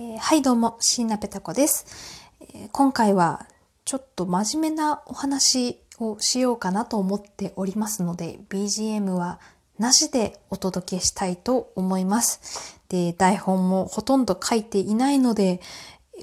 えー、はいどうも、椎名ペタ子です、えー、今回はちょっと真面目なお話をしようかなと思っておりますので、BGM はなしでお届けしたいと思います。で、台本もほとんど書いていないので、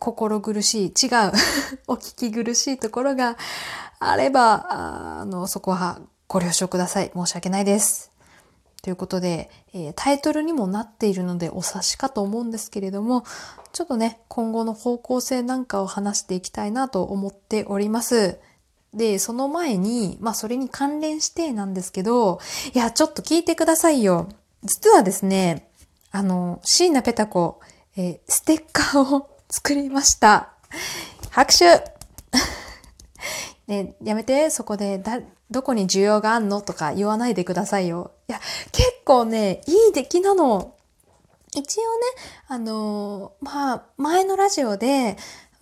心苦しい、違う、お聞き苦しいところがあれば、あの、そこはご了承ください。申し訳ないです。ということで、えー、タイトルにもなっているのでお察しかと思うんですけれども、ちょっとね、今後の方向性なんかを話していきたいなと思っております。で、その前に、まあそれに関連してなんですけど、いや、ちょっと聞いてくださいよ。実はですね、あの、椎名ペタ子、えー、ステッカーを作りました。拍手 ね、やめて、そこで、だ、どこに需要があんのとか言わないでくださいよ。いや、結構ね、いい出来なの。一応ね、あのー、まあ、前のラジオで、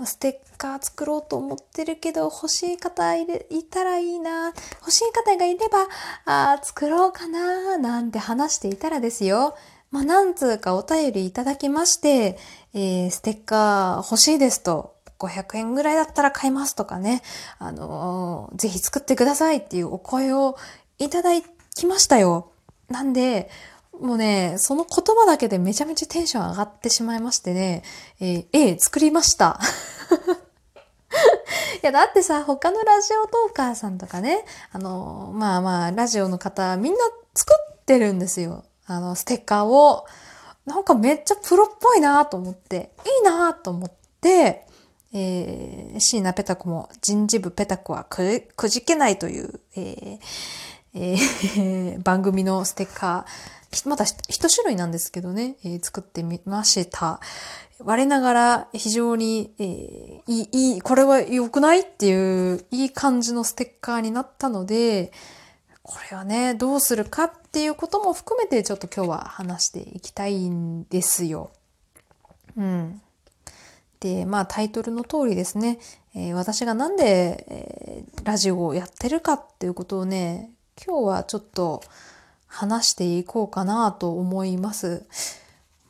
ステッカー作ろうと思ってるけど、欲しい方いたらいいな、欲しい方がいれば、あ作ろうかな、なんて話していたらですよ。まあ、なんつうかお便りいただきまして、えー、ステッカー欲しいですと500円ぐらいだったら買いますとかね、あのー、ぜひ作ってくださいっていうお声をいただきましたよ。なんで、もうね、その言葉だけでめちゃめちゃテンション上がってしまいましてね、えー、A 作りました。いや、だってさ、他のラジオトーカーさんとかね、あの、まあまあ、ラジオの方、みんな作ってるんですよ。あの、ステッカーを。なんかめっちゃプロっぽいなと思って、いいなと思って、えー、椎名ペタコも人事部ペタコはくじけないという、えーえー、番組のステッカー、まだ一種類なんですけどね、えー、作ってみました。我ながら非常に、えー、いい、いい、これは良くないっていういい感じのステッカーになったので、これはね、どうするかっていうことも含めてちょっと今日は話していきたいんですよ。うん。で、まあタイトルの通りですね、えー、私がなんで、えー、ラジオをやってるかっていうことをね、今日はちょっと話していこうかなと思います。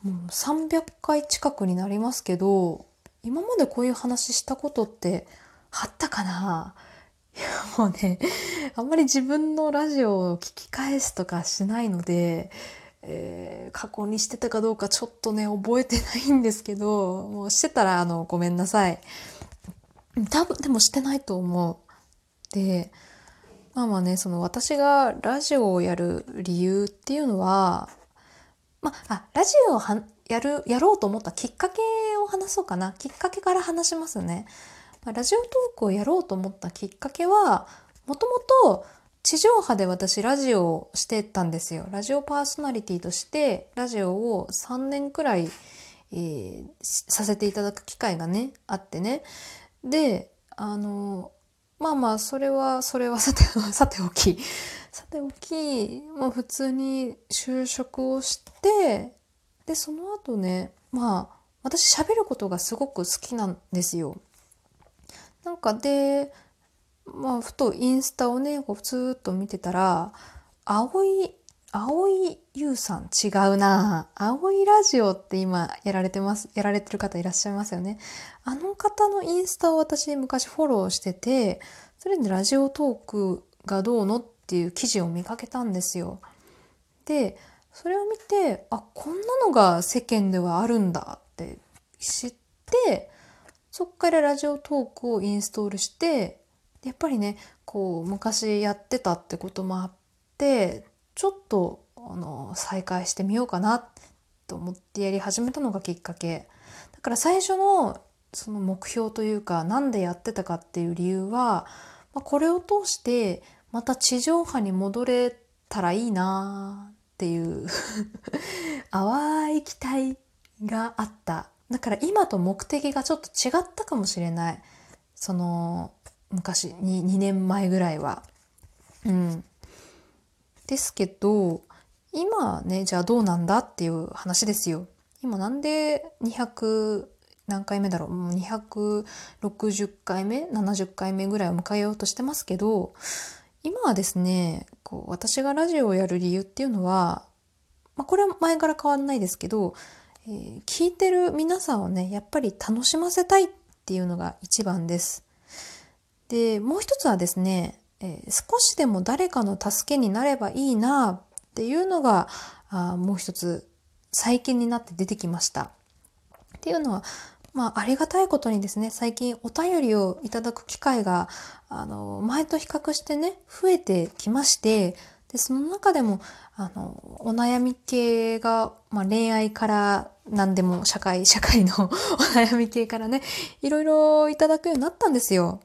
もう300回近くになりますけど、今までこういう話したことってあったかな？い やもうね、あんまり自分のラジオを聞き返すとかしないので、えー、過去にしてたかどうかちょっとね、覚えてないんですけど、もうしてたら、あの、ごめんなさい。多分、でもしてないと思う。で、まあまあね、その私がラジオをやる理由っていうのは、まあ、ラジオをはやる、やろうと思ったきっかけを話そうかな。きっかけから話しますね。まあ、ラジオトークをやろうと思ったきっかけは、もともと地上波で私ラジオをしてたんですよ。ラジオパーソナリティとしてラジオを3年くらい、えー、させていただく機会がね、あってね。で、あの、まあまあ、それは、それは さて、さておき、さておき、まあ普通に就職をして、で、その後ね、まあ、私喋ることがすごく好きなんですよ。なんかで、まあ、ふとインスタをね、こう、ふつっと見てたら、青い、青いゆうさん違うな青いラジオって今やられてます、やられてる方いらっしゃいますよね。あの方のインスタを私昔フォローしてて、それでラジオトークがどうのっていう記事を見かけたんですよ。で、それを見て、あ、こんなのが世間ではあるんだって知って、そっからラジオトークをインストールして、やっぱりねこう昔やってたってこともあってちょっとあの再開してみようかなと思ってやり始めたのがきっかけ。だから最初のその目標というか何でやってたかっていう理由は、まあ、これを通してまた地上波に戻れたらいいなっていう 淡い期待があった。だから今と目的がちょっと違ったかもしれない。その昔に2年前ぐらいは。うん。ですけど今ねじゃあどうなんだっていう話ですよ。今なんで200何回目だろうもう260回目70回目ぐらいを迎えようとしてますけど今はですねこう私がラジオをやる理由っていうのは、まあ、これは前から変わんないですけど、えー、聞いてる皆さんをね、やっぱり楽しませたいっていうのが一番です。で、もう一つはですね、えー、少しでも誰かの助けになればいいなっていうのが、あもう一つ最近になって出てきました。っていうのは、まあ、ありがたいことにですね、最近お便りをいただく機会が、あの、前と比較してね、増えてきまして、で、その中でも、あの、お悩み系が、まあ、恋愛から何でも社会、社会の お悩み系からね、いろいろいただくようになったんですよ。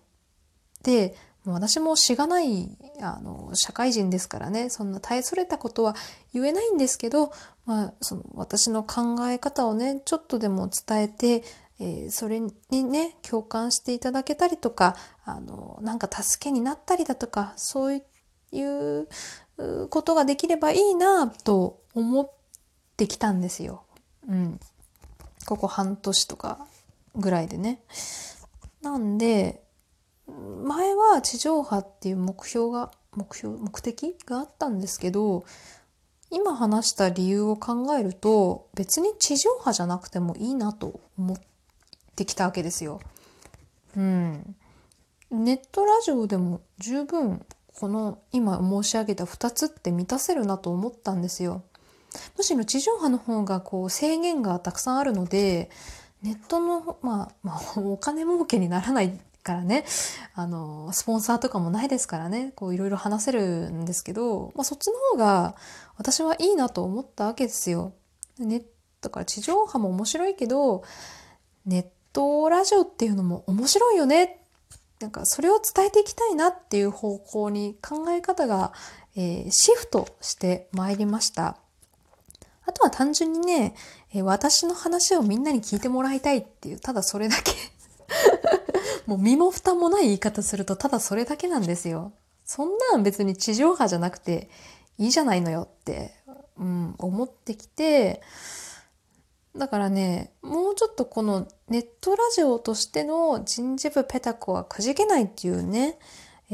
で、私もしがない、あの、社会人ですからね、そんな大それたことは言えないんですけど、まあ、その、私の考え方をね、ちょっとでも伝えて、えー、それにね、共感していただけたりとか、あの、なんか助けになったりだとか、そういうことができればいいなと思ってきたんですよ。うん。ここ半年とかぐらいでね。なんで、前は地上波っていう目標が、目標、目的があったんですけど、今話した理由を考えると、別に地上波じゃなくてもいいなと思ってきたわけですよ。うん。ネットラジオでも十分この今申し上げた2つって満たせるなと思ったんですよ。むしろ地上波の方がこう制限がたくさんあるので、ネットの、まあ、まあ、お金儲けにならないからね、あの、スポンサーとかもないですからね、こういろいろ話せるんですけど、まあそっちの方が私はいいなと思ったわけですよ。ネットから地上波も面白いけど、ネットラジオっていうのも面白いよねなんかそれを伝えていきたいなっていう方向に考え方が、えー、シフトしてまいりました。あとは単純にね、えー、私の話をみんなに聞いてもらいたいっていう、ただそれだけもう身も蓋もない言い方するとただそれだけなんですよ。そんなん別に地上波じゃなくていいじゃないのよって、うん、思ってきて、だからね、もうちょっとこのネットラジオとしての人事部ペタコはくじけないっていうね、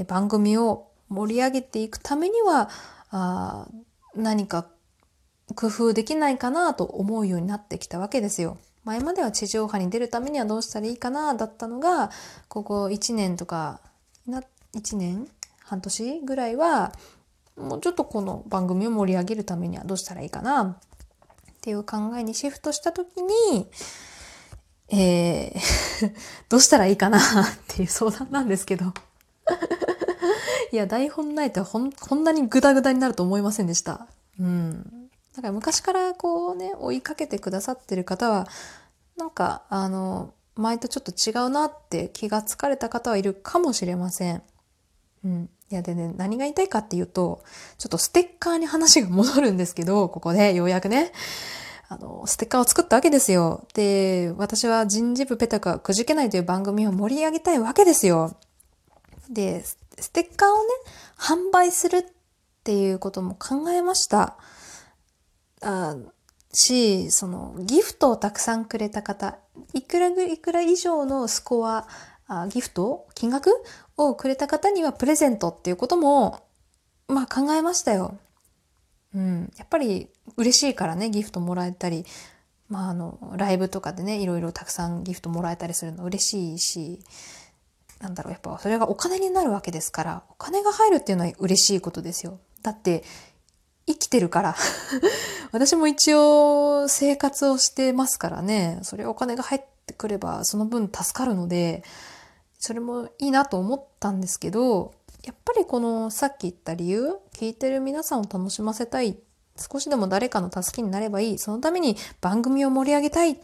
番組を盛り上げていくためには、あ何か工夫できないかなと思うようになってきたわけですよ。前までは地上波に出るためにはどうしたらいいかなだったのが、ここ1年とか、な1年半年ぐらいは、もうちょっとこの番組を盛り上げるためにはどうしたらいいかなっていう考えにシフトしたときに、えー どうしたらいいかなっていう相談なんですけどいや、台本ないとほん、こんなにグダグダになると思いませんでした。うん。だから昔からこうね、追いかけてくださってる方は、なんか、あの、前とちょっと違うなって気がつかれた方はいるかもしれません。うん。いやでね、何が言いたいかっていうと、ちょっとステッカーに話が戻るんですけど、ここでようやくね、あの、ステッカーを作ったわけですよ。で、私は人事部ペタカくじけないという番組を盛り上げたいわけですよ。で、ステッカーをね、販売するっていうことも考えました。あし、その、ギフトをたくさんくれた方、いくらいくら以上のスコア、あギフト金額をくれた方にはプレゼントっていうことも、まあ考えましたよ。うん。やっぱり嬉しいからね、ギフトもらえたり、まああの、ライブとかでね、いろいろたくさんギフトもらえたりするの嬉しいし、なんだろう、やっぱそれがお金になるわけですから、お金が入るっていうのは嬉しいことですよ。だって、生きてるから。私も一応生活をしてますからね、それお金が入ってくればその分助かるので、それもいいなと思ったんですけど、やっぱりこのさっき言った理由、聞いてる皆さんを楽しませたい、少しでも誰かの助けになればいい、そのために番組を盛り上げたいっ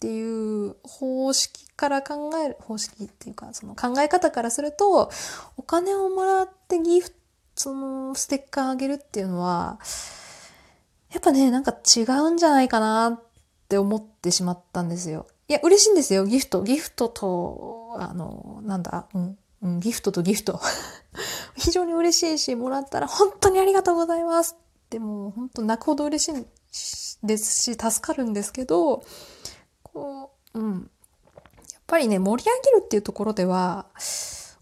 ていう方式から考える、方式っていうか、その考え方からすると、お金をもらってギフト、そのステッカーあげるっていうのは、やっぱね、なんか違うんじゃないかなって思ってしまったんですよ。いや、嬉しいんですよ、ギフト。ギフトと、あの、なんだ、うん、うん、ギフトとギフト。非常に嬉しいし、もらったら本当にありがとうございます。でも、本当泣くほど嬉しいですし、助かるんですけど、こう、うん。やっぱりね、盛り上げるっていうところでは、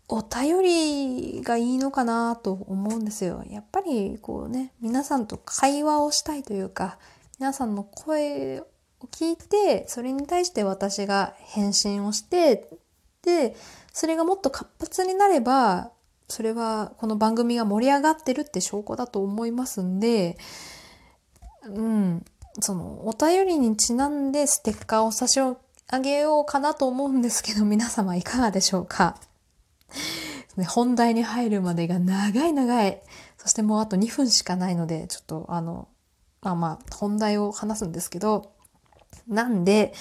お便りがいいのかなと思うんですよ。やっぱりこうね、皆さんと会話をしたいというか、皆さんの声を聞いて、それに対して私が返信をして、で、それがもっと活発になれば、それはこの番組が盛り上がってるって証拠だと思いますんで、うん、そのお便りにちなんでステッカーを差し上げようかなと思うんですけど、皆様いかがでしょうか？本題に入るまでが長い長い。そしてもうあと2分しかないので、ちょっとあの、まあまあ、本題を話すんですけど、なんで、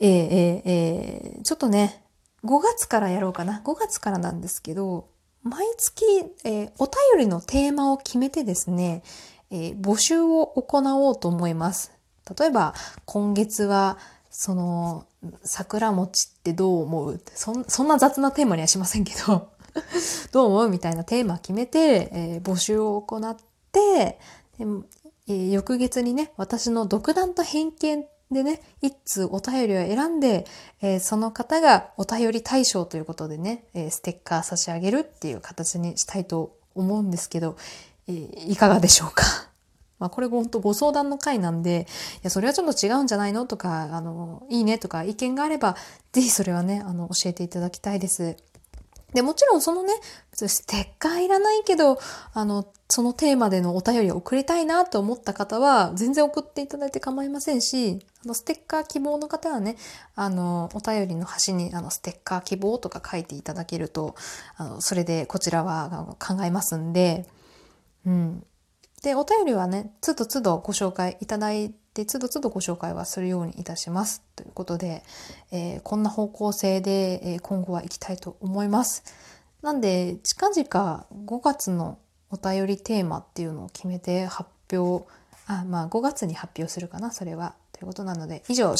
えー、えー、えー、ちょっとね、5月からやろうかな。5月からなんですけど、毎月、えー、お便りのテーマを決めてですね、えー、募集を行おうと思います。例えば、今月は、その、桜餅ってどう思う？そそんな雑なテーマにはしませんけど どう思うみたいなテーマ決めて、えー、募集を行って、えー、翌月にね、私の独断と偏見でね、一通お便りを選んで、えー、その方がお便り対象ということでね、えー、ステッカー差し上げるっていう形にしたいと思うんですけど、えー、いかがでしょうか？まあこれ本当ご相談の回なんで、いや、それはちょっと違うんじゃないの？とか、あの、いいね？とか意見があれば、ぜひそれはね、あの、教えていただきたいです。で、もちろんそのね、ステッカーいらないけど、あの、そのテーマでのお便りを送りたいなと思った方は、全然送っていただいて構いませんし、あの、ステッカー希望の方はね、あの、お便りの端に、あの、ステッカー希望とか書いていただけると、あの、それでこちらは考えますんで、うん。で、お便りはね、つどつどご紹介いただいて、つどつどご紹介はするようにいたします。ということで、えー、こんな方向性で、えー、今後は行きたいと思います。なんで、近々5月のお便りテーマっていうのを決めて発表、あ、まあ5月に発表するかな、それは。ということなので、以上、